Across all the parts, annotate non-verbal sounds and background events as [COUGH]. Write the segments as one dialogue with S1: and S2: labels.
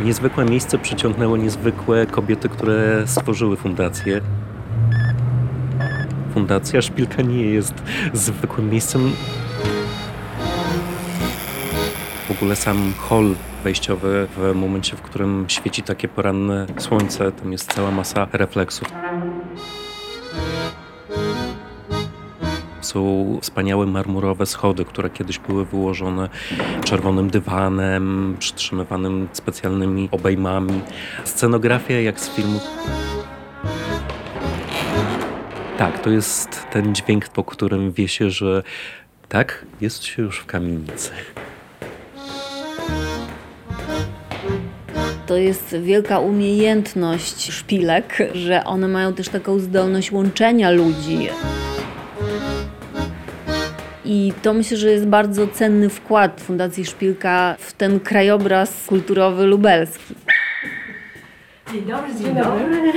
S1: Niezwykłe miejsce przyciągnęło niezwykłe kobiety, które stworzyły fundację. Fundacja Szpilka nie jest zwykłym miejscem. W ogóle sam hol wejściowy w momencie, w którym świeci takie poranne słońce, tam jest cała masa refleksów. Są wspaniałe marmurowe schody, które kiedyś były wyłożone czerwonym dywanem, przytrzymywanym specjalnymi obejmami. Scenografia jak z filmu. Tak, to jest ten dźwięk, po którym wie się, że tak, jest się już w kamienicy.
S2: To jest wielka umiejętność szpilek, że one mają też taką zdolność łączenia ludzi. I to myślę, że jest bardzo cenny wkład Fundacji Szpilka w ten krajobraz kulturowy lubelski.
S3: Dzień dobry, dzień dobry.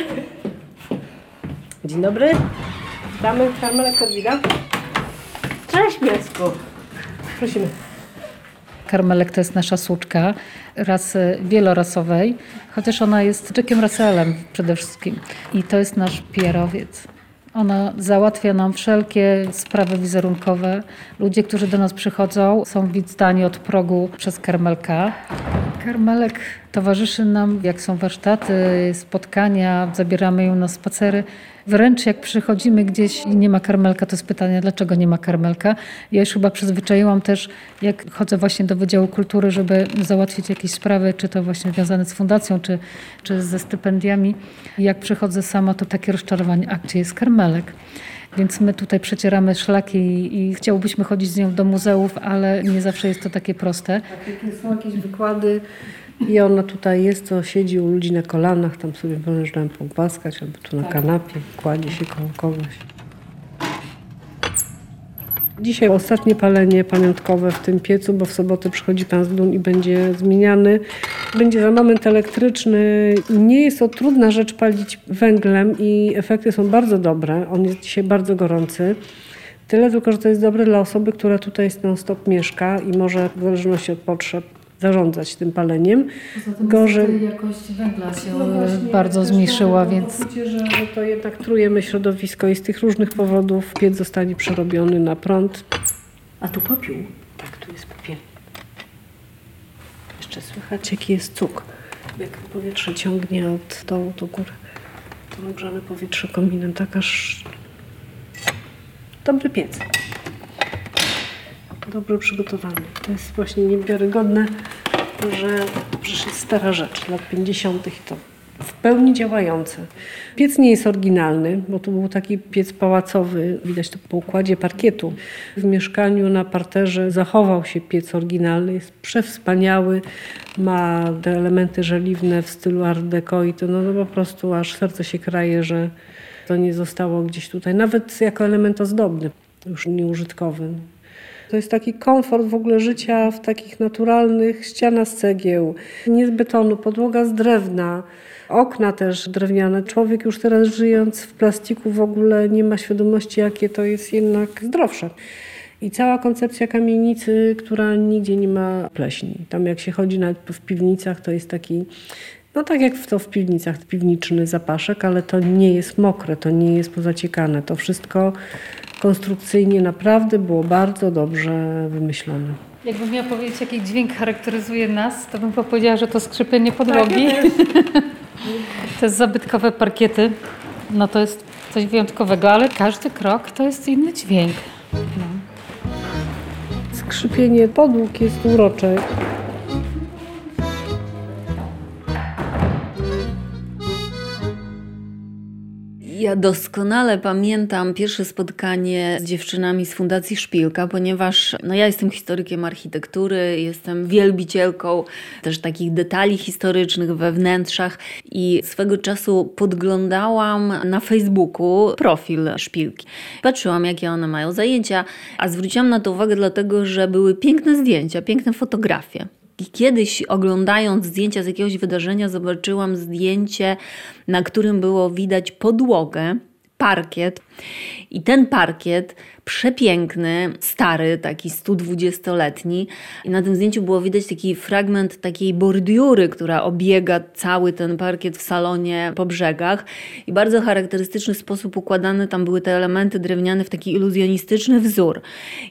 S3: Dzień dobry. Damy karmelek Korwida. Cześć Miecku. Prosimy.
S4: Karmelek to jest nasza słuczka rasy wielorasowej, chociaż ona jest Jackiem Russellem przede wszystkim. I to jest nasz PR-owiec. Ona załatwia nam wszelkie sprawy wizerunkowe. Ludzie, którzy do nas przychodzą, są witani od progu przez karmelka. Karmelek towarzyszy nam, jak są warsztaty, spotkania, zabieramy ją na spacery. Wręcz jak przychodzimy gdzieś i nie ma karmelka, to jest pytanie, dlaczego nie ma karmelka. Ja już chyba przyzwyczaiłam też, jak chodzę właśnie do Wydziału Kultury, żeby załatwić jakieś sprawy, czy to właśnie związane z fundacją, czy, czy ze stypendiami. I jak przychodzę sama, to takie rozczarowanie, a gdzie jest karmelek? Więc my tutaj przecieramy szlaki i, i chciałbyśmy chodzić z nią do muzeów, ale nie zawsze jest to takie proste.
S3: Tak, są jakieś wykłady i ona tutaj jest, to siedzi u ludzi na kolanach, tam sobie można pogłaskać, albo tu na kanapie, kładzie się koło kogoś. Dzisiaj ostatnie palenie pamiątkowe w tym piecu, bo w sobotę przychodzi pan z i będzie zmieniany. Będzie za moment elektryczny. Nie jest to trudna rzecz palić węglem i efekty są bardzo dobre. On jest dzisiaj bardzo gorący. Tyle tylko, że to jest dobre dla osoby, która tutaj non-stop mieszka i może w zależności od potrzeb zarządzać tym paleniem.
S4: Gorzej jakość węgla się no właśnie, bardzo zmniejszyła, więc...
S3: Poczucie, że, że to jednak trujemy środowisko i z tych różnych powodów piec zostanie przerobiony na prąd. A tu popiół. Tak, tu jest popiel. Jeszcze słychać, jaki jest cuk. Jak powietrze ciągnie od dołu do góry. To nagrzane powietrze kominem, tak aż... Dobry piec dobrze przygotowany. To jest właśnie niewiarygodne, że przecież jest stara rzecz, lat 50. i to w pełni działające. Piec nie jest oryginalny, bo to był taki piec pałacowy, widać to po układzie parkietu. W mieszkaniu na parterze zachował się piec oryginalny, jest przewspaniały, ma te elementy żeliwne w stylu art deco i to no, no po prostu aż serce się kraje, że to nie zostało gdzieś tutaj, nawet jako element ozdobny, już nieużytkowy. To jest taki komfort w ogóle życia w takich naturalnych ścianach z cegieł, nie z betonu, podłoga z drewna. Okna też drewniane. Człowiek już teraz żyjąc w plastiku w ogóle nie ma świadomości, jakie to jest jednak zdrowsze. I cała koncepcja kamienicy, która nigdzie nie ma pleśni. Tam jak się chodzi nawet w piwnicach, to jest taki no tak jak to w piwnicach, piwniczny zapaszek, ale to nie jest mokre, to nie jest pozaciekane. To wszystko konstrukcyjnie naprawdę było bardzo dobrze wymyślone.
S4: Jakbym miała powiedzieć, jaki dźwięk charakteryzuje nas, to bym powiedziała, że to skrzypienie podłogi. Tak, Te [LAUGHS] zabytkowe parkiety, no to jest coś wyjątkowego, ale każdy krok to jest inny dźwięk. No.
S3: Skrzypienie podłóg jest urocze.
S2: Ja doskonale pamiętam pierwsze spotkanie z dziewczynami z Fundacji Szpilka, ponieważ no ja jestem historykiem architektury, jestem wielbicielką też takich detali historycznych we wnętrzach i swego czasu podglądałam na Facebooku profil Szpilki. Patrzyłam, jakie one mają zajęcia, a zwróciłam na to uwagę dlatego, że były piękne zdjęcia, piękne fotografie. I kiedyś oglądając zdjęcia z jakiegoś wydarzenia, zobaczyłam zdjęcie, na którym było widać podłogę parkiet. I ten parkiet przepiękny, stary, taki 120-letni. I na tym zdjęciu było widać taki fragment takiej bordiury, która obiega cały ten parkiet w salonie po brzegach. I bardzo charakterystyczny sposób układane tam były te elementy drewniane w taki iluzjonistyczny wzór.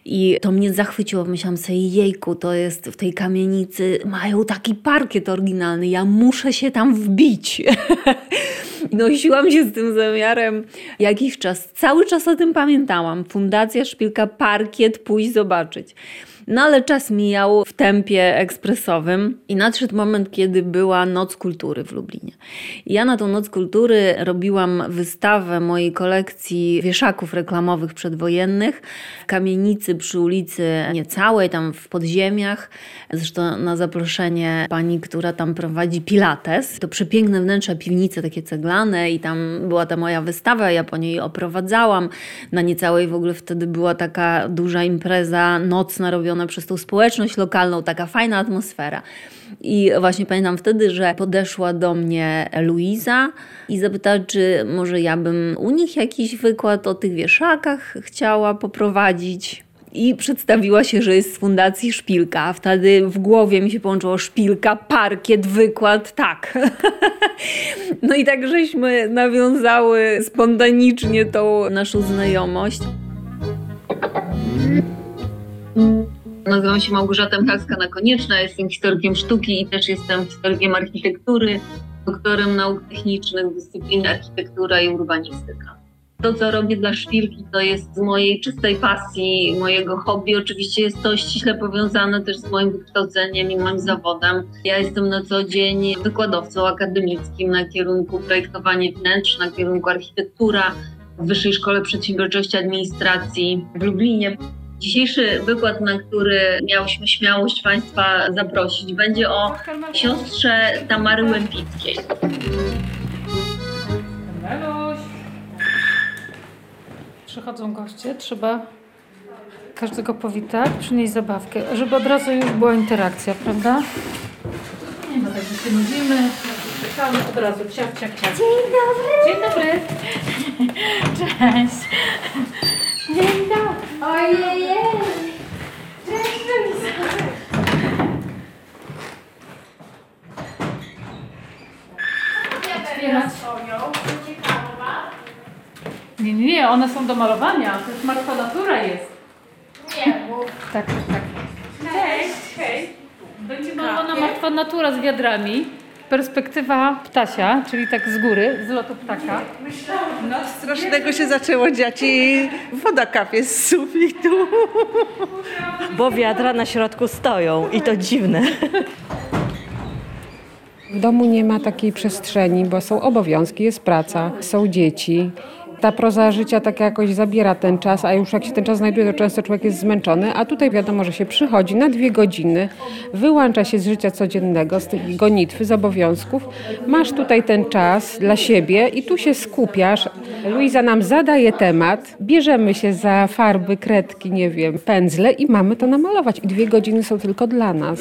S2: I to mnie zachwyciło. Myślałam sobie, jejku, to jest w tej kamienicy, mają taki parkiet oryginalny, ja muszę się tam wbić. [LAUGHS] Nosiłam się z tym zamiarem jakiś czas. Cały czas o tym pamiętałam. Fundacja Szpilka Parkiet, pójść zobaczyć. No ale czas mijał w tempie ekspresowym i nadszedł moment, kiedy była Noc Kultury w Lublinie. Ja na tą Noc Kultury robiłam wystawę mojej kolekcji wieszaków reklamowych przedwojennych w kamienicy przy ulicy Niecałej, tam w podziemiach. Zresztą na zaproszenie pani, która tam prowadzi Pilates. To przepiękne wnętrze piwnice takie ceglane i tam była ta moja wystawa, ja po niej oprowadzałam. Na Niecałej w ogóle wtedy była taka duża impreza nocna robiona przez tą społeczność lokalną, taka fajna atmosfera. I właśnie pamiętam wtedy, że podeszła do mnie Luiza i zapytała, czy może ja bym u nich jakiś wykład o tych wieszakach chciała poprowadzić. I przedstawiła się, że jest z Fundacji Szpilka. Wtedy w głowie mi się połączyło szpilka, parkiet, wykład, tak. [LAUGHS] No i tak żeśmy nawiązały spontanicznie tą naszą znajomość. Nazywam się Małgorzata Michalska-Nakonieczna, jestem historykiem sztuki i też jestem historykiem architektury, doktorem nauk technicznych w dyscyplinie architektura i urbanistyka. To, co robię dla szpilki, to jest z mojej czystej pasji, mojego hobby. Oczywiście jest to ściśle powiązane też z moim wykształceniem i moim zawodem. Ja jestem na co dzień wykładowcą akademickim na kierunku projektowanie wnętrz, na kierunku architektura w Wyższej Szkole Przedsiębiorczości Administracji w Lublinie. Dzisiejszy wykład, na który miałyśmy śmiałość Państwa zaprosić, będzie o siostrze Tamary Łępickiej.
S4: Przychodzą goście, trzeba każdego powitać, przynieść zabawkę, żeby od razu już była interakcja, prawda? Nie ma tak, że się nudzimy, czekamy od razu, ciach, ciach, ciach.
S5: Dzień dobry.
S4: Dzień dobry. [LAUGHS]
S5: Cześć. Dzień dobry. Ojej. Cześć.
S4: Nie, nie, nie, one są do malowania, to jest martwa natura jest.
S5: Nie mów.
S4: Tak, tak, tak.
S5: Cześć. Hej.
S4: Będzie malowana martwa natura z wiadrami. Perspektywa ptasia, czyli tak z góry, z lotu ptaka.
S6: No, strasznego się zaczęło dziać i woda kapie z sufitu.
S7: Bo wiadra na środku stoją i to dziwne.
S8: W domu nie ma takiej przestrzeni, bo są obowiązki, jest praca, są dzieci. Ta proza życia tak jakoś zabiera ten czas, a już jak się ten czas znajduje, to często człowiek jest zmęczony, a tutaj wiadomo, że się przychodzi na dwie godziny, wyłącza się z życia codziennego, z tej gonitwy, z obowiązków. Masz tutaj ten czas dla siebie i tu się skupiasz. Luiza nam zadaje temat, bierzemy się za farby, kredki, nie wiem, pędzle i mamy to namalować. I dwie godziny są tylko dla nas.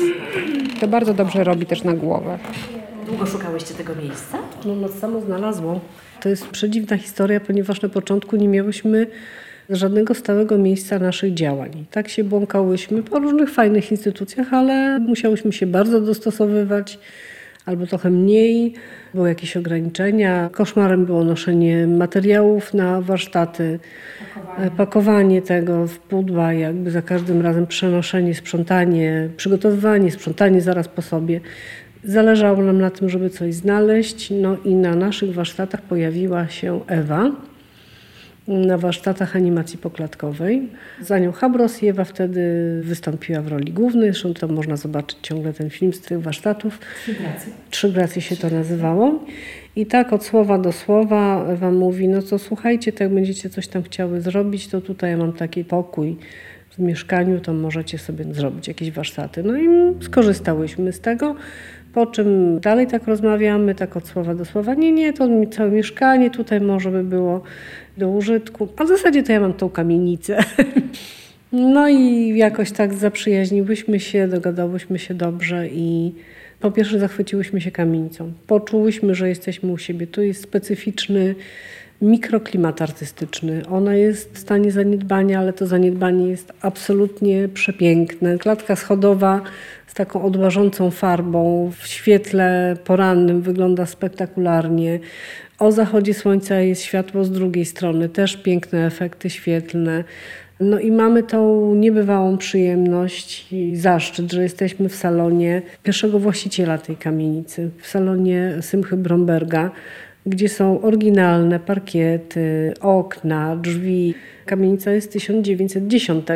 S8: To bardzo dobrze robi też na głowę.
S7: Długo szukałyście tego miejsca?
S3: No, nas samo znalazło. To jest przedziwna historia, ponieważ na początku nie miałyśmy żadnego stałego miejsca naszych działań. Tak się błąkałyśmy po różnych fajnych instytucjach, ale musiałyśmy się bardzo dostosowywać albo trochę mniej. Były jakieś ograniczenia. Koszmarem było noszenie materiałów na warsztaty, pakowanie, pakowanie tego w pudła, jakby za każdym razem przenoszenie, sprzątanie, przygotowywanie, sprzątanie zaraz po sobie. Zależało nam na tym, żeby coś znaleźć, no i na naszych warsztatach pojawiła się Ewa na warsztatach animacji poklatkowej. Za nią Habros i Ewa wtedy wystąpiła w roli głównej. Zresztą tam można zobaczyć ciągle ten film z tych warsztatów. Trzy gracje. Trzy gracje się to nazywało. I tak od słowa do słowa Ewa mówi, no to słuchajcie, tak jak będziecie coś tam chciały zrobić, to tutaj mam taki pokój w mieszkaniu, to możecie sobie zrobić jakieś warsztaty. No i skorzystałyśmy z tego. Po czym dalej tak rozmawiamy, tak od słowa do słowa. Nie, nie, to całe mieszkanie tutaj może by było do użytku. A w zasadzie to ja mam tą kamienicę. [LAUGHS] No i jakoś tak zaprzyjaźniłyśmy się, dogadałyśmy się dobrze i po pierwsze zachwyciłyśmy się kamienicą. Poczułyśmy, że jesteśmy u siebie. Tu jest specyficzny mikroklimat artystyczny. Ona jest w stanie zaniedbania, ale to zaniedbanie jest absolutnie przepiękne. Klatka schodowa taką odłażącą farbą w świetle porannym wygląda spektakularnie. O zachodzie słońca jest światło z drugiej strony, też piękne efekty świetlne. No i mamy tą niebywałą przyjemność i zaszczyt, że jesteśmy w salonie pierwszego właściciela tej kamienicy, w salonie Symchy Bromberga, gdzie są oryginalne parkiety, okna, drzwi. Kamienica jest z 1910.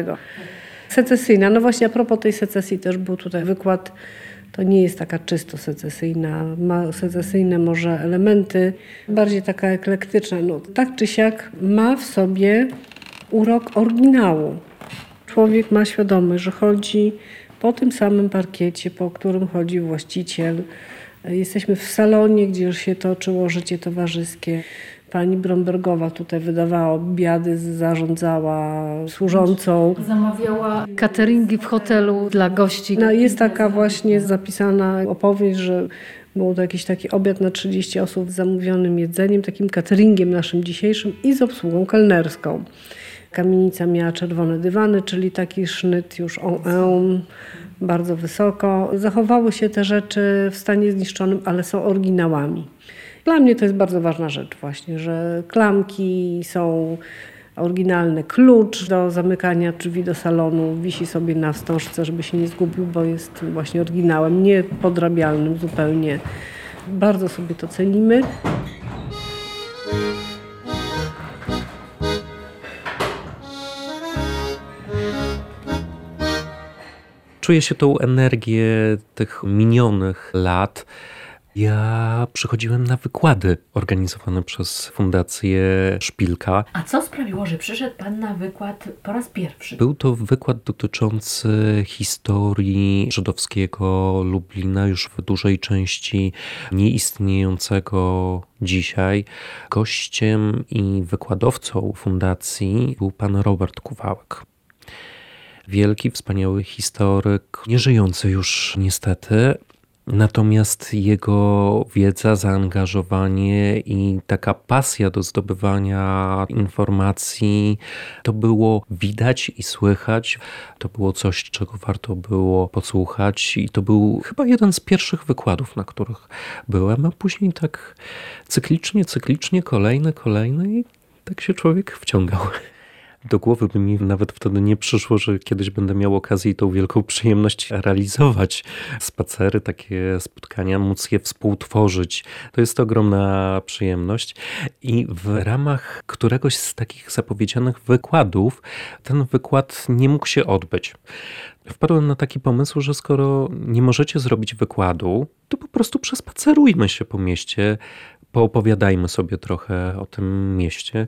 S3: Secesyjna. No właśnie a propos tej secesji też był tutaj wykład. To nie jest taka czysto secesyjna. Ma secesyjne może elementy, bardziej taka eklektyczna. No, tak czy siak ma w sobie urok oryginału. Człowiek ma świadomość, że chodzi po tym samym parkiecie, po którym chodzi właściciel. Jesteśmy w salonie, gdzie już się toczyło życie towarzyskie. Pani Brombergowa tutaj wydawała obiady, zarządzała służącą.
S4: Zamawiała cateringi w hotelu dla gości.
S3: No, jest taka właśnie zapisana opowieść, że był to jakiś taki obiad na 30 osób z zamówionym jedzeniem, takim cateringiem naszym dzisiejszym i z obsługą kelnerską. Kamienica miała czerwone dywany, czyli taki sznyt już en, en, bardzo wysoko. Zachowały się te rzeczy w stanie zniszczonym, ale są oryginałami. Dla mnie to jest bardzo ważna rzecz właśnie, że klamki są oryginalny klucz do zamykania drzwi do salonu wisi sobie na wstążce, żeby się nie zgubił, bo jest właśnie oryginałem, nie podrabialnym zupełnie. Bardzo sobie to cenimy.
S1: Czuję się tą energię tych minionych lat. Ja przychodziłem na wykłady organizowane przez Fundację Szpilka.
S9: A co sprawiło, że przyszedł Pan na wykład po raz pierwszy?
S1: Był to wykład dotyczący historii żydowskiego Lublina, już w dużej części nieistniejącego dzisiaj. Gościem i wykładowcą fundacji był pan Robert Kuwałek. Wielki, wspaniały historyk, nieżyjący już niestety, Natomiast jego wiedza, zaangażowanie i taka pasja do zdobywania informacji, to było widać i słychać. To było coś, czego warto było posłuchać, i to był chyba jeden z pierwszych wykładów, na których byłem, a później tak cyklicznie, cyklicznie, kolejne, kolejne i tak się człowiek wciągał. Do głowy by mi nawet wtedy nie przyszło, że kiedyś będę miał okazję i tą wielką przyjemność realizować spacery, takie spotkania, móc je współtworzyć. To jest ogromna przyjemność. I w ramach któregoś z takich zapowiedzianych wykładów, ten wykład nie mógł się odbyć. Wpadłem na taki pomysł, że skoro nie możecie zrobić wykładu, to po prostu przespacerujmy się po mieście, poopowiadajmy sobie trochę o tym mieście.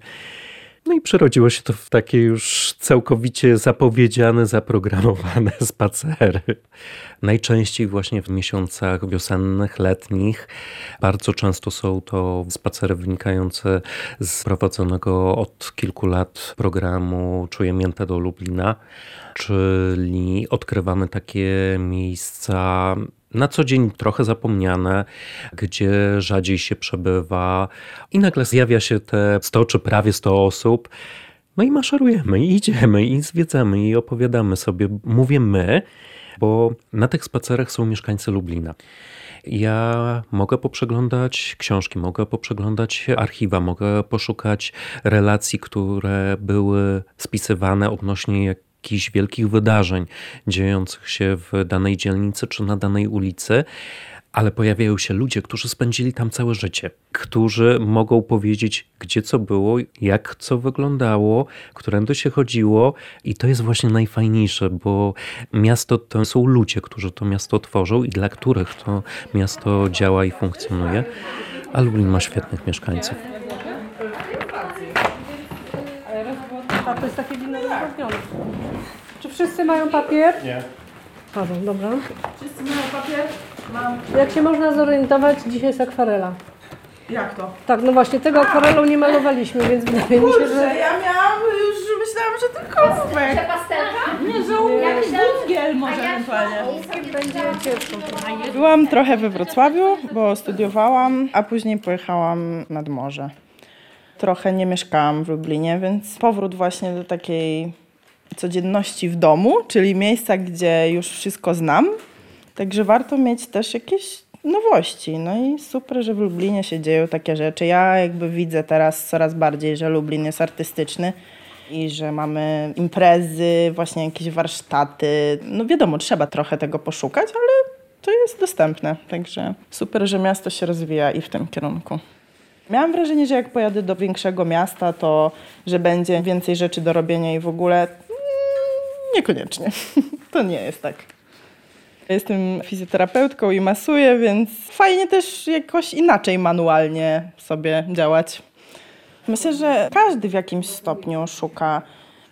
S1: No i przerodziło się to w takie już całkowicie zapowiedziane, zaprogramowane [LAUGHS] spacery. Najczęściej właśnie w miesiącach wiosennych, letnich. Bardzo często są to spacery wynikające z prowadzonego od kilku lat programu Czuję Miętę do Lublina, czyli odkrywamy takie miejsca na co dzień trochę zapomniane, gdzie rzadziej się przebywa i nagle zjawia się te 100 czy prawie 100 osób. No i maszerujemy, i idziemy, i zwiedzamy, i opowiadamy sobie. Mówię my, bo na tych spacerach są mieszkańcy Lublina. Ja mogę poprzeglądać książki, mogę poprzeglądać archiwa, mogę poszukać relacji, które były spisywane odnośnie jakichś wielkich wydarzeń dziejących się w danej dzielnicy czy na danej ulicy, ale pojawiają się ludzie, którzy spędzili tam całe życie, którzy mogą powiedzieć, gdzie co było, jak co wyglądało, którędy się chodziło, i to jest właśnie najfajniejsze, bo miasto to są ludzie, którzy to miasto tworzą i dla których to miasto działa i funkcjonuje. A Lublin ma świetnych mieszkańców.
S3: A to jest takie wino rozbawione. Czy wszyscy mają papier? Nie. Paweł, dobra.
S5: Wszyscy mają papier? Mam.
S3: Jak się można zorientować, dzisiaj jest akwarela.
S5: Jak to?
S3: Tak, no właśnie, tego akwarelą nie malowaliśmy, więc wydaje mi się,
S5: Kurczę,
S3: że...
S5: ja miałam już, myślałam, że to kosmek. Nie żołnierz, węgiel może ewentualnie. Byłam trochę we Wrocławiu, bo studiowałam, a później pojechałam nad morze. Trochę nie mieszkałam w Lublinie, więc powrót właśnie do takiej codzienności w domu, czyli miejsca, gdzie już wszystko znam. Także warto mieć też jakieś nowości. No i super, że w Lublinie się dzieją takie rzeczy. Ja jakby widzę teraz coraz bardziej, że Lublin jest artystyczny i że mamy imprezy, właśnie jakieś warsztaty. No wiadomo, trzeba trochę tego poszukać, ale to jest dostępne. Także super, że miasto się rozwija i w tym kierunku. Miałam wrażenie, że jak pojadę do większego miasta, to że będzie więcej rzeczy do robienia i w ogóle mm, niekoniecznie. [LAUGHS] To nie jest tak. Jestem fizjoterapeutką i masuję, więc fajnie też jakoś inaczej manualnie sobie działać. Myślę, że każdy w jakimś stopniu szuka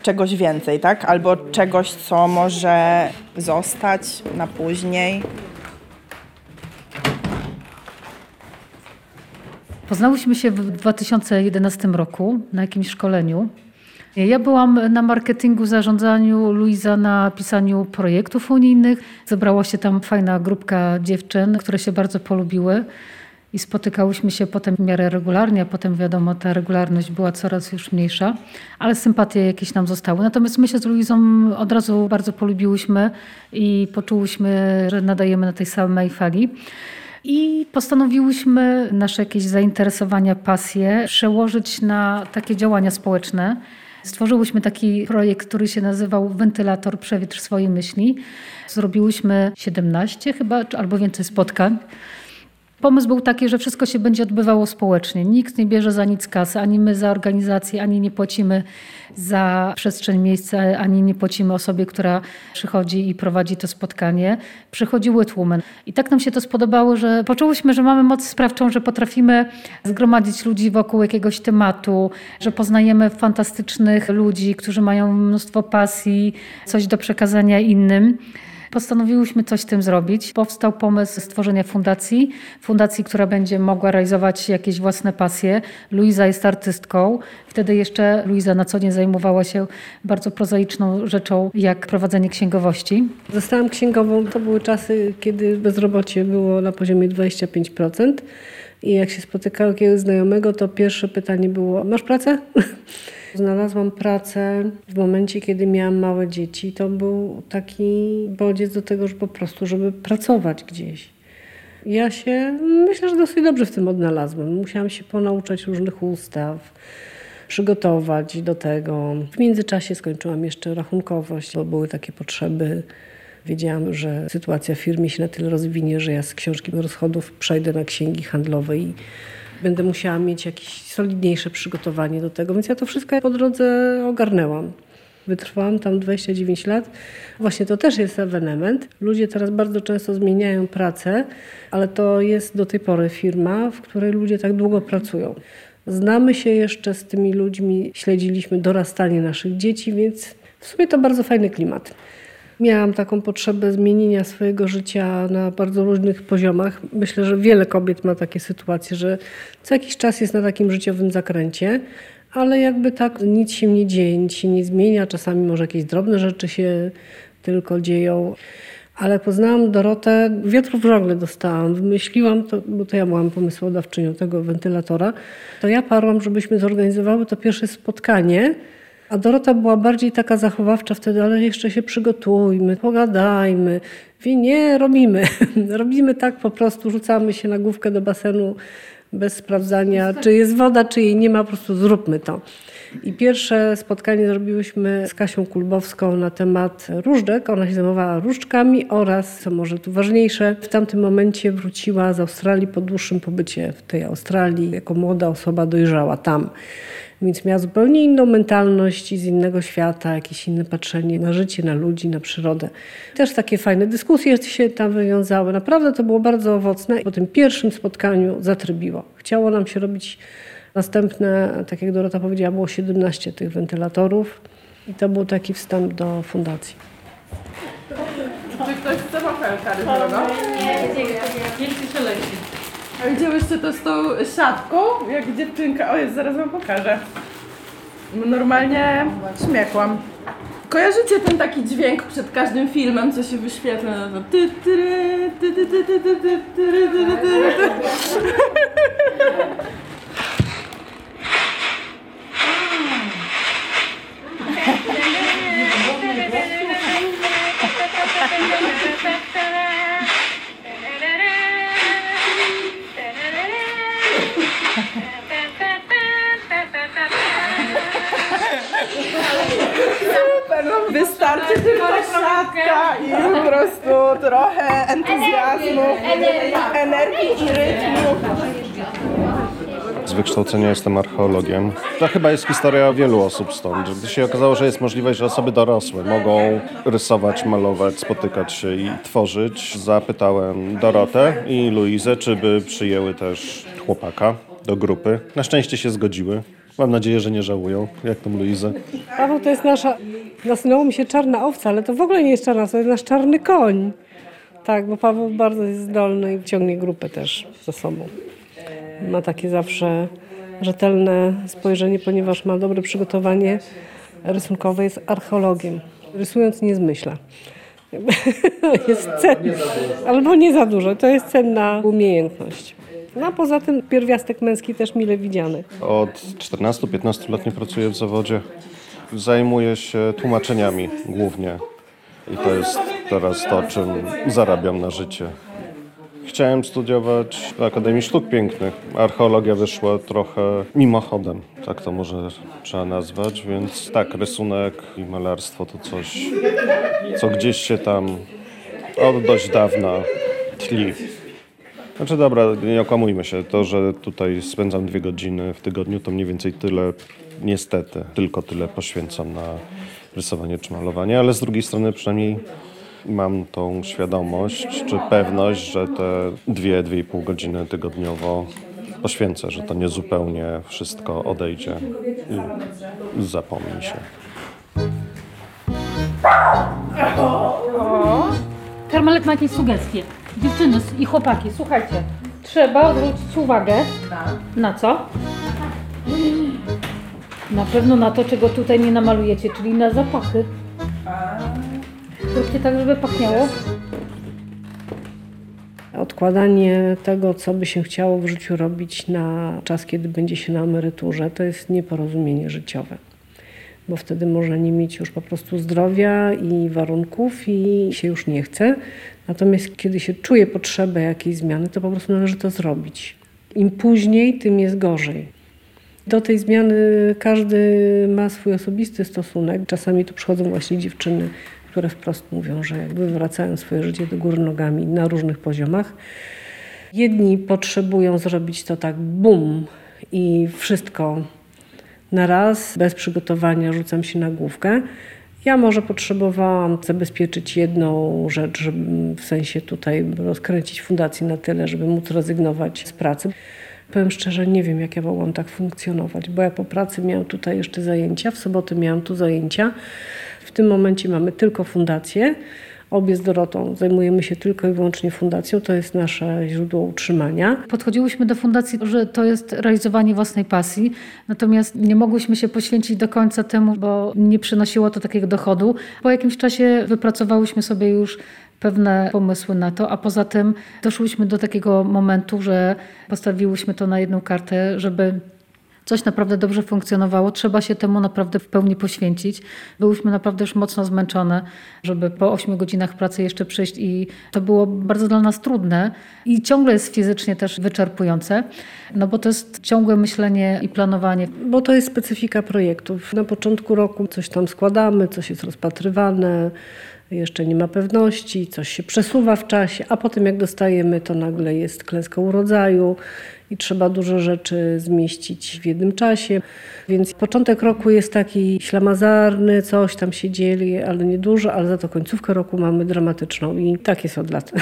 S5: czegoś więcej, tak? Albo czegoś, co może zostać na później.
S4: Poznałyśmy się w 2011 roku na jakimś szkoleniu. Ja byłam na marketingu, zarządzaniu, Luiza na pisaniu projektów unijnych. Zebrała się tam fajna grupka dziewczyn, które się bardzo polubiły i spotykałyśmy się potem w miarę regularnie, a potem wiadomo, ta regularność była coraz już mniejsza, ale sympatie jakieś nam zostały. Natomiast my się z Luizą od razu bardzo polubiłyśmy i poczułyśmy, że nadajemy na tej samej fali. I postanowiłyśmy nasze jakieś zainteresowania, pasje przełożyć na takie działania społeczne. Stworzyłyśmy taki projekt, który się nazywał Wentylator Przewietrz swoje myśli. Zrobiłyśmy 17 chyba, albo więcej spotkań. Pomysł był taki, że wszystko się będzie odbywało społecznie. Nikt nie bierze za nic kasy, ani my za organizację, ani nie płacimy za przestrzeń miejsca, ani nie płacimy osobie, która przychodzi i prowadzi to spotkanie. Przychodziły tłumy. I tak nam się to spodobało, że poczułyśmy, że mamy moc sprawczą, że potrafimy zgromadzić ludzi wokół jakiegoś tematu, że poznajemy fantastycznych ludzi, którzy mają mnóstwo pasji, coś do przekazania innym. Postanowiłyśmy coś z tym zrobić. Powstał pomysł stworzenia fundacji. Fundacji, która będzie mogła realizować jakieś własne pasje. Luiza jest artystką. Wtedy jeszcze Luiza na co dzień zajmowała się bardzo prozaiczną rzeczą, jak prowadzenie księgowości.
S3: Zostałam księgową. To były czasy, kiedy bezrobocie było na poziomie 25%. I jak się spotykało jakiegoś znajomego, to pierwsze pytanie było: Masz pracę? [LAUGHS] Znalazłam pracę w momencie, kiedy miałam małe dzieci. To był taki bodziec do tego, że po prostu, żeby pracować gdzieś. Ja się myślę, że dosyć dobrze w tym odnalazłam. Musiałam się ponauczać różnych ustaw, przygotować do tego. W międzyczasie skończyłam jeszcze rachunkowość, bo były takie potrzeby. Wiedziałam, że sytuacja w firmie się na tyle rozwinie, że ja z książki rozchodów przejdę na księgi handlowe i będę musiała mieć jakieś solidniejsze przygotowanie do tego, więc ja to wszystko po drodze ogarnęłam. Wytrwałam tam 29 lat. Właśnie to też jest ewenement. Ludzie teraz bardzo często zmieniają pracę, ale to jest do tej pory firma, w której ludzie tak długo pracują. Znamy się jeszcze z tymi ludźmi, śledziliśmy dorastanie naszych dzieci, więc w sumie to bardzo fajny klimat. Miałam taką potrzebę zmienienia swojego życia na bardzo różnych poziomach. Myślę, że wiele kobiet ma takie sytuacje, że co jakiś czas jest na takim życiowym zakręcie, ale jakby tak nic się nie dzieje, nic się nie zmienia. Czasami może jakieś drobne rzeczy się tylko dzieją. Ale poznałam Dorotę, wiatru w żogle dostałam, wymyśliłam to, bo to ja byłam pomysłodawczynią tego wentylatora, to ja parłam, żebyśmy zorganizowały to pierwsze spotkanie, a Dorota była bardziej taka zachowawcza wtedy, ale jeszcze się przygotujmy, pogadajmy. Wie, nie, robimy. [LAUGHS] robimy tak po prostu, rzucamy się na główkę do basenu bez sprawdzania, czy jest woda, czy jej nie ma, po prostu zróbmy to. I pierwsze spotkanie zrobiłyśmy z Kasią Kulbowską na temat różdżek. Ona się zajmowała różdżkami oraz, co może tu ważniejsze, w tamtym momencie wróciła z Australii po dłuższym pobycie w tej Australii. Jako młoda osoba dojrzała tam. Więc miała zupełnie inną mentalność i z innego świata, jakieś inne patrzenie na życie, na ludzi, na przyrodę. Też takie fajne dyskusje się tam wywiązały. Naprawdę to było bardzo owocne. Po tym pierwszym spotkaniu zatrybiło. Chciało nam się robić następne, tak jak Dorota powiedziała, było 17 tych wentylatorów. I to był taki wstęp do fundacji.
S5: Czy ktoś chce wafelka ryżowego? A widziałyście to z tą siatką? Jak dziewczynka... O jest, zaraz wam pokażę. Normalnie śmiechłam. Kojarzycie ten taki dźwięk przed każdym filmem, co się wyświetla? No to ty, tyry, ty, ty, ty, ty, ty, ty, tyry, tyry, tyry, ty. Super, no wystarczy tylko klatka i po prostu trochę entuzjazmu, energii i rytmu.
S10: Z wykształcenia jestem archeologiem. To chyba jest historia wielu osób stąd. Gdy się okazało, że jest możliwość, że osoby dorosłe mogą rysować, malować, spotykać się i tworzyć, zapytałem Dorotę i Luizę, czy by przyjęły też chłopaka do grupy. Na szczęście się zgodziły. Mam nadzieję, że nie żałują, jak tam Luizę.
S3: Paweł to jest nasza, nasunęło mi się czarna owca, ale to w ogóle nie jest czarna owca, to jest nasz czarny koń. Tak, bo Paweł bardzo jest zdolny i ciągnie grupę też ze sobą. Ma takie zawsze rzetelne spojrzenie, ponieważ ma dobre przygotowanie rysunkowe, jest archeologiem. Rysując nie zmyśla. [LAUGHS] jest cen, albo nie za dużo, to jest cenna umiejętność. No a poza tym pierwiastek męski też mile widziany.
S10: Od 14-15 lat nie pracuję w zawodzie. Zajmuję się tłumaczeniami głównie. I to jest teraz to, czym zarabiam na życie. Chciałem studiować w Akademii Sztuk Pięknych. Archeologia wyszła trochę mimochodem, tak to może trzeba nazwać, więc tak, rysunek i malarstwo to coś, co gdzieś się tam od dość dawna tli. Znaczy dobra, nie okłamujmy się, to, że tutaj spędzam dwie godziny w tygodniu, to mniej więcej tyle, niestety, tylko tyle poświęcam na rysowanie czy malowanie, ale z drugiej strony przynajmniej mam tą świadomość czy pewność, że te dwie, dwie i pół godziny tygodniowo poświęcę, że to nie zupełnie wszystko odejdzie i zapomni się.
S4: Karmelek ma jakieś sugestie. Dziewczyny i chłopaki, słuchajcie. Trzeba zwrócić uwagę. Na co? Na pewno na to, czego tutaj nie namalujecie, czyli na zapachy. Zróbcie tak, żeby pachniało.
S3: Odkładanie tego, co by się chciało w życiu robić na czas, kiedy będzie się na emeryturze, to jest nieporozumienie życiowe. Bo wtedy można nie mieć już po prostu zdrowia i warunków i się już nie chce. Natomiast kiedy się czuje potrzebę jakiejś zmiany, to po prostu należy to zrobić. Im później, tym jest gorzej. Do tej zmiany każdy ma swój osobisty stosunek. Czasami tu przychodzą właśnie dziewczyny, które wprost mówią, że jakby wracają swoje życie do góry nogami na różnych poziomach. Jedni potrzebują zrobić to tak bum i wszystko na raz, bez przygotowania rzucam się na główkę. Ja może potrzebowałam zabezpieczyć jedną rzecz, żeby w sensie tutaj rozkręcić fundację na tyle, żeby móc rezygnować z pracy. Powiem szczerze, nie wiem, jak ja mogłam tak funkcjonować, bo ja po pracy miałam tutaj jeszcze zajęcia, w soboty miałam tu zajęcia. W tym momencie mamy tylko fundację. Obie z Dorotą zajmujemy się tylko i wyłącznie fundacją, to jest nasze źródło utrzymania.
S4: Podchodziłyśmy do fundacji, że to jest realizowanie własnej pasji, natomiast nie mogłyśmy się poświęcić do końca temu, bo nie przynosiło to takiego dochodu. Po jakimś czasie wypracowałyśmy sobie już pewne pomysły na to, a poza tym doszłyśmy do takiego momentu, że postawiłyśmy to na jedną kartę, żeby coś naprawdę dobrze funkcjonowało, trzeba się temu naprawdę w pełni poświęcić. Byłyśmy naprawdę już mocno zmęczone, żeby po 8 godzinach pracy jeszcze przyjść i to było bardzo dla nas trudne i ciągle jest fizycznie też wyczerpujące, no bo to jest ciągłe myślenie i planowanie.
S3: Bo to jest specyfika projektów. Na początku roku coś tam składamy, coś jest rozpatrywane, jeszcze nie ma pewności, coś się przesuwa w czasie, a potem jak dostajemy, to nagle jest klęska urodzaju i trzeba dużo rzeczy zmieścić w jednym czasie. Więc początek roku jest taki ślamazarny, coś tam się dzieli, ale nie dużo, ale za to końcówkę roku mamy dramatyczną i tak jest od lat. [LAUGHS]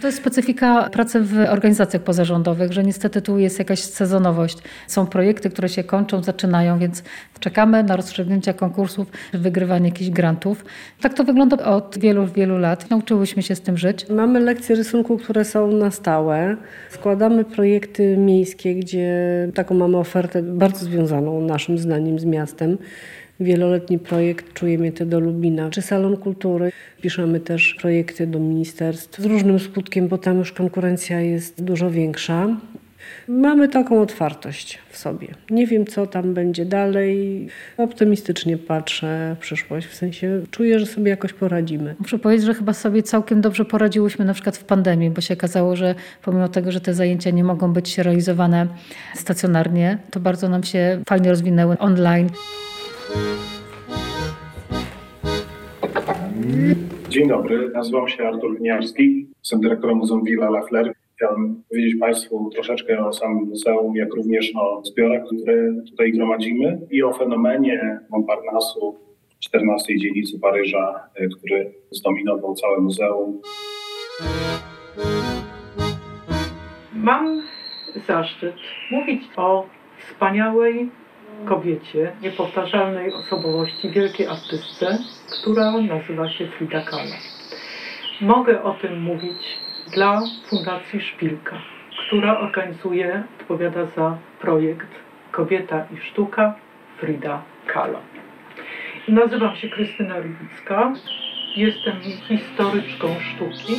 S4: To jest specyfika pracy w organizacjach pozarządowych, że niestety tu jest jakaś sezonowość. Są projekty, które się kończą, zaczynają, więc czekamy na rozstrzygnięcia konkursów, wygrywanie jakichś grantów. Tak to wygląda od wielu, wielu lat. Nauczyłyśmy się z tym żyć.
S3: Mamy lekcje rysunku, które są na stałe. Składamy projekty miejskie, gdzie taką mamy ofertę bardzo związaną naszym zdaniem z miastem wieloletni projekt Czujemy to do Lubina, czy Salon Kultury. Piszemy też projekty do ministerstw z różnym skutkiem, bo tam już konkurencja jest dużo większa. Mamy taką otwartość w sobie. Nie wiem, co tam będzie dalej. Optymistycznie patrzę w przyszłość, w sensie czuję, że sobie jakoś poradzimy.
S4: Muszę powiedzieć, że chyba sobie całkiem dobrze poradziłyśmy na przykład w pandemii, bo się okazało, że pomimo tego, że te zajęcia nie mogą być realizowane stacjonarnie, to bardzo nam się fajnie rozwinęły online.
S11: Dzień dobry, nazywam się Artur Winiarski, jestem dyrektorem Muzeum Villa Lafler. Chciałem powiedzieć Państwu troszeczkę o samym muzeum, jak również o zbiorach, które tutaj gromadzimy i o fenomenie Montparnasu, 14 dzielnicy Paryża, który zdominował całe muzeum.
S12: Mam zaszczyt mówić o wspaniałej kobiecie, niepowtarzalnej osobowości, wielkiej artystce, która nazywa się Frida Kahlo. Mogę o tym mówić dla Fundacji Szpilka, która organizuje, odpowiada za projekt Kobieta i Sztuka Frida Kahlo. Nazywam się Krystyna Rybicka, jestem historyczką sztuki.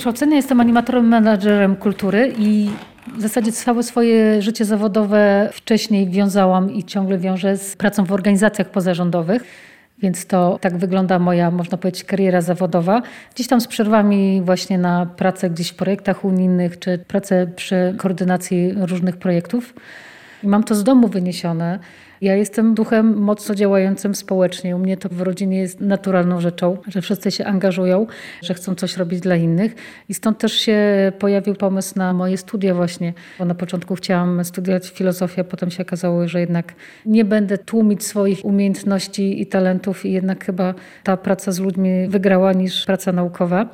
S4: Wykształcenia jestem animatorem, menadżerem kultury i w zasadzie całe swoje życie zawodowe wcześniej wiązałam i ciągle wiążę z pracą w organizacjach pozarządowych. Więc to tak wygląda moja, można powiedzieć, kariera zawodowa. Gdzieś tam z przerwami właśnie na pracę gdzieś w projektach unijnych, czy pracę przy koordynacji różnych projektów. I mam to z domu wyniesione. Ja jestem duchem mocno działającym społecznie. U mnie to w rodzinie jest naturalną rzeczą, że wszyscy się angażują, że chcą coś robić dla innych. I stąd też się pojawił pomysł na moje studia właśnie. Bo na początku chciałam studiować filozofię, potem się okazało, że jednak nie będę tłumić swoich umiejętności i talentów i jednak chyba ta praca z ludźmi wygrała niż praca naukowa.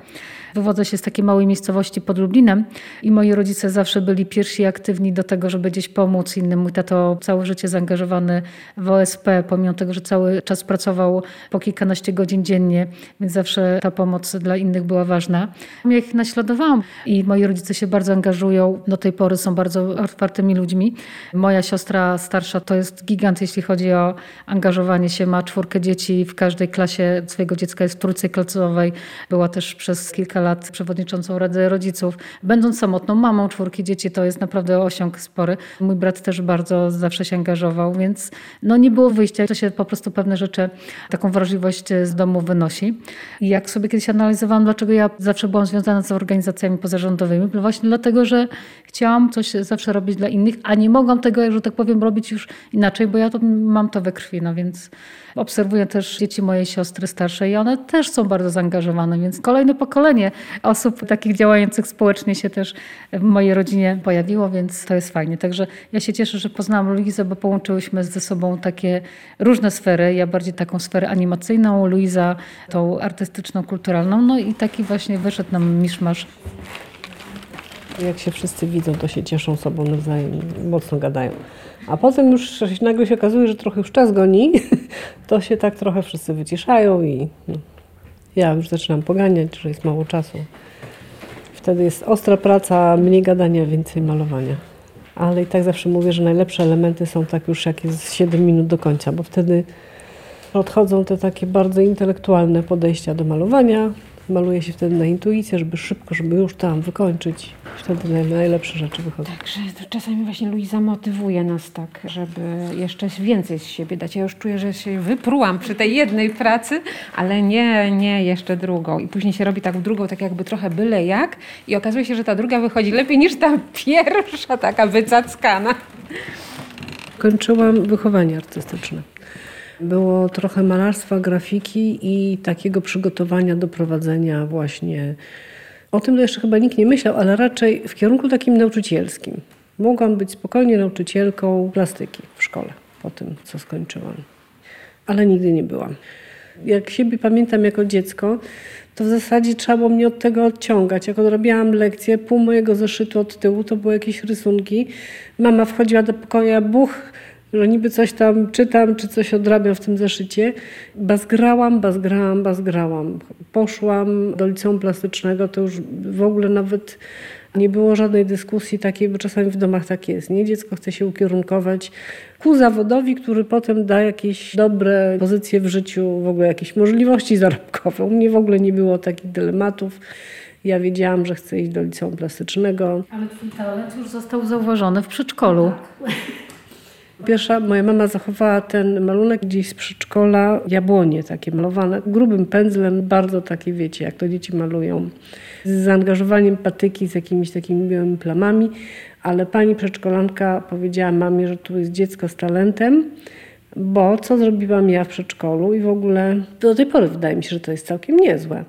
S4: Wywodzę się z takiej małej miejscowości pod Lublinem i moi rodzice zawsze byli pierwsi aktywni do tego, żeby gdzieś pomóc innym. Mój tato całe życie zaangażowany w OSP, pomimo tego, że cały czas pracował po kilkanaście godzin dziennie, więc zawsze ta pomoc dla innych była ważna. Ja ich naśladowałam i moi rodzice się bardzo angażują. Do tej pory są bardzo otwartymi ludźmi. Moja siostra starsza to jest gigant, jeśli chodzi o angażowanie się. Ma czwórkę dzieci, w każdej klasie swojego dziecka jest w trójce klasowej. Była też przez kilka lat przewodniczącą Rady Rodziców. Będąc samotną mamą czwórki dzieci, to jest naprawdę osiąg spory. Mój brat też bardzo zawsze się angażował, więc no nie było wyjścia. To się po prostu pewne rzeczy, taką wrażliwość z domu wynosi. I jak sobie kiedyś analizowałam, dlaczego ja zawsze byłam związana z organizacjami pozarządowymi, właśnie dlatego, że chciałam coś zawsze robić dla innych, a nie mogłam tego, że tak powiem, robić już inaczej, bo ja to mam to we krwi, no więc obserwuję też dzieci mojej siostry starszej i one też są bardzo zaangażowane, więc kolejne pokolenie osób takich działających społecznie się też w mojej rodzinie pojawiło, więc to jest fajnie. Także ja się cieszę, że poznałam Luizę, bo połączyłyśmy ze sobą takie różne sfery. Ja bardziej taką sferę animacyjną, Luiza tą artystyczną, kulturalną, no i taki właśnie wyszedł nam miszmasz.
S3: Jak się wszyscy widzą, to się cieszą sobą nawzajem, mocno gadają. A potem już nagle się okazuje, że trochę już czas goni, [LAUGHS] to się tak trochę wszyscy wyciszają i no, ja już zaczynam poganiać, że jest mało czasu. Wtedy jest ostra praca, mniej gadania, więcej malowania. Ale i tak zawsze mówię, że najlepsze elementy są tak już jak jest 7 minut do końca, bo wtedy odchodzą te takie bardzo intelektualne podejścia do malowania, maluje się wtedy na intuicję, żeby szybko, żeby już tam wykończyć. Wtedy najlepsze rzeczy wychodzą.
S8: Także czasami właśnie Luiza motywuje nas tak, żeby jeszcze więcej z siebie dać. Ja już czuję, że się wyprułam przy tej jednej pracy, ale nie, nie jeszcze drugą. I później się robi tak w drugą, tak jakby trochę byle jak i okazuje się, że ta druga wychodzi lepiej niż ta pierwsza, taka wycackana.
S3: Kończyłam wychowanie artystyczne. Było trochę malarstwa, grafiki i takiego przygotowania do prowadzenia właśnie. O tym to jeszcze chyba nikt nie myślał, ale raczej w kierunku takim nauczycielskim. Mogłam być spokojnie nauczycielką plastyki w szkole po tym, co skończyłam. Ale nigdy nie byłam. Jak siebie pamiętam jako dziecko, to w zasadzie trzeba było mnie od tego odciągać. Jak odrobiłam lekcję, pół mojego zeszytu od tyłu to były jakieś rysunki. Mama wchodziła do pokoju, a buch, że niby coś tam czytam, czy coś odrabiam w tym zeszycie. Bazgrałam, bazgrałam, bazgrałam. Poszłam do liceum plastycznego, to już w ogóle nawet nie było żadnej dyskusji takiej, bo czasami w domach tak jest. Nie? Dziecko chce się ukierunkować ku zawodowi, który potem da jakieś dobre pozycje w życiu, w ogóle jakieś możliwości zarobkowe. U mnie w ogóle nie było takich dylematów. Ja wiedziałam, że chcę iść do liceum plastycznego.
S4: Ale twój talent już został zauważony w przedszkolu.
S3: Pierwsza moja mama zachowała ten malunek gdzieś z przedszkola, jabłonie takie malowane, grubym pędzlem, bardzo takie wiecie, jak to dzieci malują. Z zaangażowaniem patyki, z jakimiś takimi białymi plamami, ale pani przedszkolanka powiedziała mamie, że tu jest dziecko z talentem, bo co zrobiłam ja w przedszkolu i w ogóle do tej pory wydaje mi się, że to jest całkiem niezłe.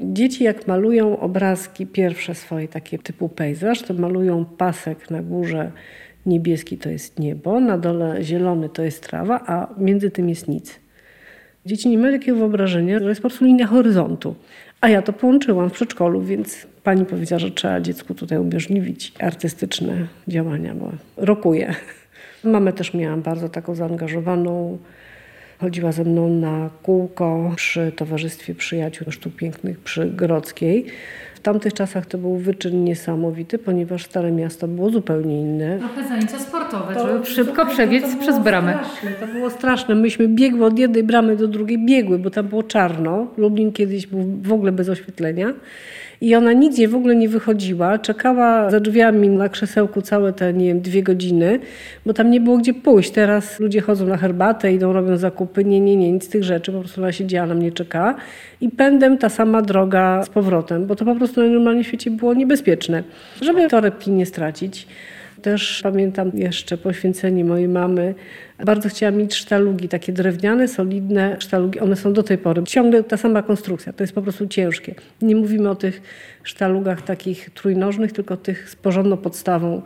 S3: Dzieci jak malują obrazki pierwsze swoje takie typu pejzaż, to malują pasek na górze niebieski to jest niebo, na dole zielony to jest trawa, a między tym jest nic. Dzieci nie mają takiego wyobrażenia, że jest po prostu linia horyzontu. A ja to połączyłam w przedszkolu, więc pani powiedziała, że trzeba dziecku tutaj umożliwić artystyczne działania, bo rokuje. Mamę też miałam bardzo taką zaangażowaną. Chodziła ze mną na kółko przy Towarzystwie Przyjaciół Sztuk Pięknych przy Grodzkiej. W tamtych czasach to był wyczyn niesamowity, ponieważ Stare Miasto było zupełnie inne.
S4: Trochę zajęcia sportowe, to, żeby szybko przebiec przez bramę.
S3: Straszne, to było straszne. Myśmy biegły od jednej bramy do drugiej, biegły, bo tam było czarno. Lublin kiedyś był w ogóle bez oświetlenia. I ona nigdzie w ogóle nie wychodziła, czekała za drzwiami na krzesełku całe te, nie wiem, dwie godziny, bo tam nie było gdzie pójść. Teraz ludzie chodzą na herbatę, idą, robią zakupy. Nie, nie, nie, nic z tych rzeczy. Po prostu ona siedziała, na mnie czekała. I pędem ta sama droga z powrotem, bo to po prostu najnormalniej w świecie było niebezpieczne. Żeby torebki nie stracić. Też pamiętam jeszcze poświęcenie mojej mamy. Bardzo chciałam mieć sztalugi, takie drewniane, solidne sztalugi. One są do tej pory. Ciągle ta sama konstrukcja. To jest po prostu ciężkie. Nie mówimy o tych sztalugach takich trójnożnych, tylko tych z porządną podstawą.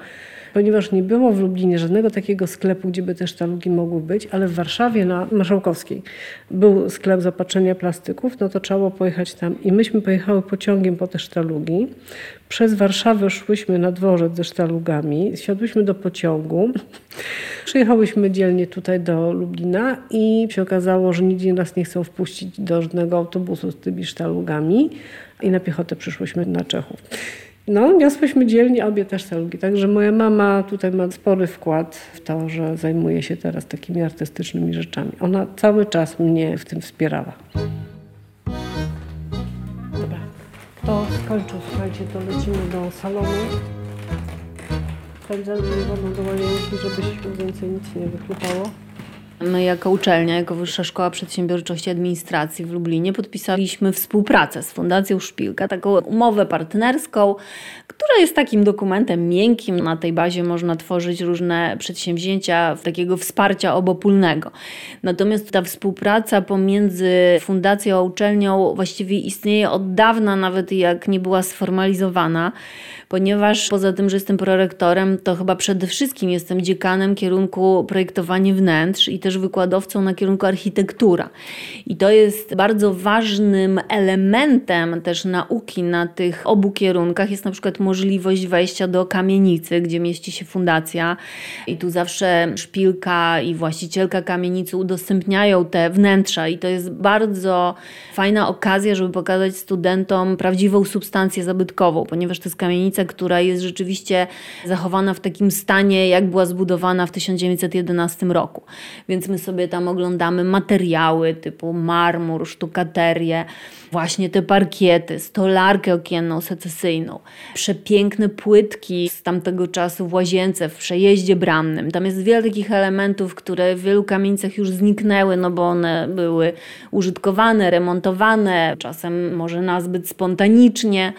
S3: Ponieważ nie było w Lublinie żadnego takiego sklepu, gdzie by te sztalugi mogły być, ale w Warszawie na Marszałkowskiej był sklep zapatrzenia plastyków, no to trzeba było pojechać tam. I myśmy pojechały pociągiem po te sztalugi. Przez Warszawę szłyśmy na dworzec ze sztalugami, siadłyśmy do pociągu. Przyjechałyśmy dzielnie tutaj do Lublina i się okazało, że nigdzie nas nie chcą wpuścić do żadnego autobusu z tymi sztalugami i na piechotę przyszłyśmy na Czechów. No, niosłyśmy dzielnie obie też sztalugi. Także moja mama tutaj ma spory wkład w to, że zajmuje się teraz takimi artystycznymi rzeczami. Ona cały czas mnie w tym wspierała. Dobra, to skończył, słuchajcie, to lecimy do salonu. Spędzamy wodą do łazienki, żeby się więcej nic nie wyklupało.
S2: My jako uczelnia, jako Wyższa Szkoła Przedsiębiorczości i Administracji w Lublinie podpisaliśmy współpracę z Fundacją Szpilka, taką umowę partnerską, która jest takim dokumentem miękkim. Na tej bazie można tworzyć różne przedsięwzięcia takiego wsparcia obopólnego. Natomiast ta współpraca pomiędzy fundacją a uczelnią właściwie istnieje od dawna, nawet jak nie była sformalizowana ponieważ poza tym, że jestem prorektorem, to chyba przede wszystkim jestem dziekanem kierunku projektowanie wnętrz i też wykładowcą na kierunku architektura. I to jest bardzo ważnym elementem też nauki na tych obu kierunkach. Jest na przykład możliwość wejścia do kamienicy, gdzie mieści się fundacja i tu zawsze szpilka i właścicielka kamienicy udostępniają te wnętrza i to jest bardzo fajna okazja, żeby pokazać studentom prawdziwą substancję zabytkową, ponieważ to jest kamienica, która jest rzeczywiście zachowana w takim stanie, jak była zbudowana w 1911 roku. Więc my sobie tam oglądamy materiały typu marmur, sztukaterię, właśnie te parkiety, stolarkę okienną secesyjną, przepiękne płytki z tamtego czasu w łazience, w przejeździe bramnym. Tam jest wiele takich elementów, które w wielu kamienicach już zniknęły, no bo one były użytkowane, remontowane, czasem może nazbyt spontanicznie.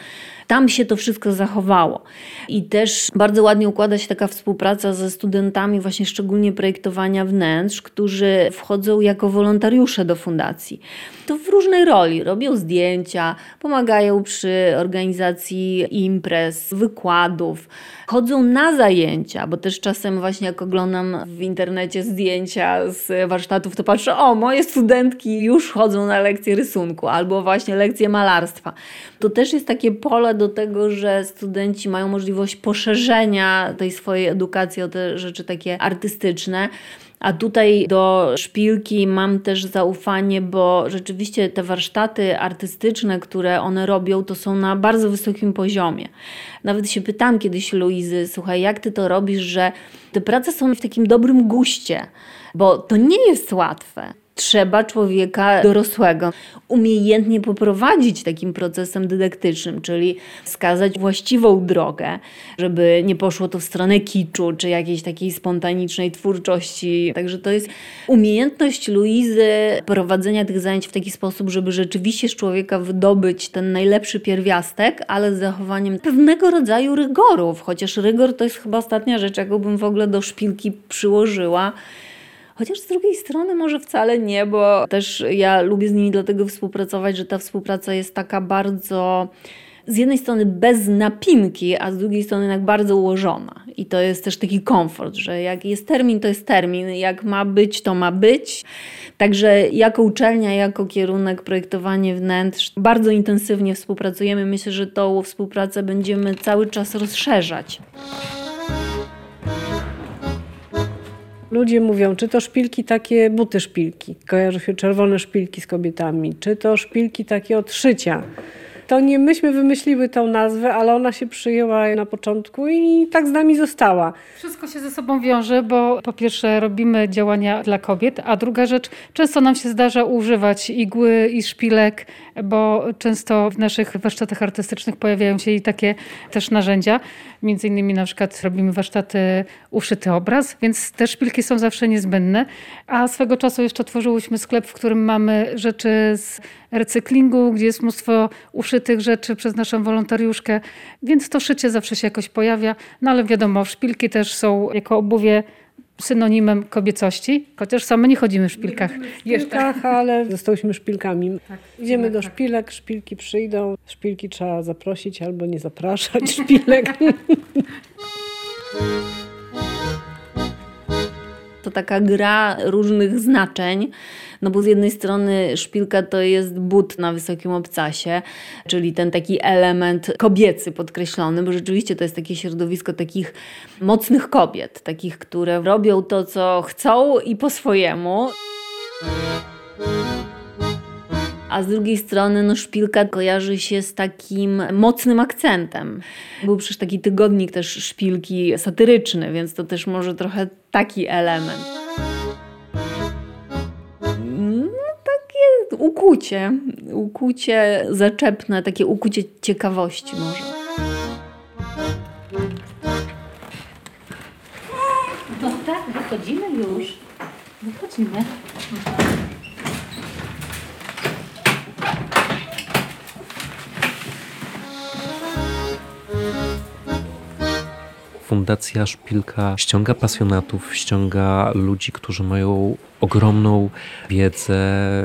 S2: Tam się to wszystko zachowało. I też bardzo ładnie układa się taka współpraca ze studentami, właśnie szczególnie projektowania wnętrz, którzy wchodzą jako wolontariusze do fundacji. To w różnej roli. Robią zdjęcia, pomagają przy organizacji imprez, wykładów, chodzą na zajęcia, bo też czasem właśnie jak oglądam w internecie zdjęcia z warsztatów, to patrzę, o, moje studentki już chodzą na lekcje rysunku albo właśnie lekcje malarstwa. To też jest takie pole do tego, że studenci mają możliwość poszerzenia tej swojej edukacji o te rzeczy takie artystyczne. A tutaj do szpilki mam też zaufanie, bo rzeczywiście te warsztaty artystyczne, które one robią, to są na bardzo wysokim poziomie. Nawet się pytam kiedyś Luizy, słuchaj, jak ty to robisz, że te prace są w takim dobrym guście, bo to nie jest łatwe trzeba człowieka dorosłego umiejętnie poprowadzić takim procesem dydaktycznym, czyli wskazać właściwą drogę, żeby nie poszło to w stronę kiczu czy jakiejś takiej spontanicznej twórczości. Także to jest umiejętność Luizy prowadzenia tych zajęć w taki sposób, żeby rzeczywiście z człowieka wydobyć ten najlepszy pierwiastek, ale z zachowaniem pewnego rodzaju rygorów, chociaż rygor to jest chyba ostatnia rzecz, jaką bym w ogóle do szpilki przyłożyła. Chociaż z drugiej strony może wcale nie, bo też ja lubię z nimi dlatego współpracować, że ta współpraca jest taka bardzo z jednej strony bez napinki, a z drugiej strony jednak bardzo ułożona. I to jest też taki komfort, że jak jest termin, to jest termin, jak ma być, to ma być. Także jako uczelnia, jako kierunek projektowanie wnętrz bardzo intensywnie współpracujemy. Myślę, że tą współpracę będziemy cały czas rozszerzać.
S3: Ludzie mówią, czy to szpilki takie, buty szpilki, kojarzą się czerwone szpilki z kobietami, czy to szpilki takie od szycia. To nie myśmy wymyśliły tą nazwę, ale ona się przyjęła na początku i tak z nami została.
S4: Wszystko się ze sobą wiąże, bo po pierwsze robimy działania dla kobiet, a druga rzecz, często nam się zdarza używać igły i szpilek, bo często w naszych warsztatach artystycznych pojawiają się i takie też narzędzia. Między innymi na przykład robimy warsztaty uszyty obraz, więc te szpilki są zawsze niezbędne. A swego czasu jeszcze tworzyłyśmy sklep, w którym mamy rzeczy z recyklingu, gdzie jest mnóstwo uszytych rzeczy przez naszą wolontariuszkę, więc to szycie zawsze się jakoś pojawia. No ale wiadomo, szpilki też są jako obuwie synonimem kobiecości, chociaż same nie chodzimy w szpilkach.
S3: W szpilkach, ale zostałyśmy szpilkami. Tak, Idziemy do szpilek, szpilki przyjdą, szpilki trzeba zaprosić albo nie zapraszać [LAUGHS] szpilek. [LAUGHS]
S2: To taka gra różnych znaczeń, no bo z jednej strony szpilka to jest but na wysokim obcasie, czyli ten taki element kobiecy podkreślony, bo rzeczywiście to jest takie środowisko takich mocnych kobiet, takich, które robią to, co chcą i po swojemu. A z drugiej strony no, szpilka kojarzy się z takim mocnym akcentem. Był przecież taki tygodnik też szpilki satyryczny, więc to też może trochę taki element. No, takie ukucie, ukucie zaczepne, takie ukucie ciekawości może.
S9: No tak, wychodzimy już. Wychodzimy.
S1: Fundacja Szpilka ściąga pasjonatów, ściąga ludzi, którzy mają ogromną wiedzę,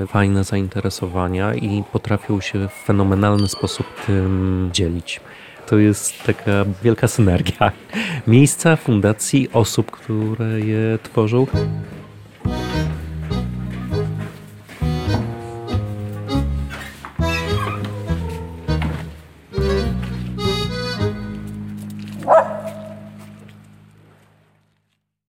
S1: fajne zainteresowania i potrafią się w fenomenalny sposób tym dzielić. To jest taka wielka synergia [LAUGHS] miejsca, fundacji, osób, które je tworzą.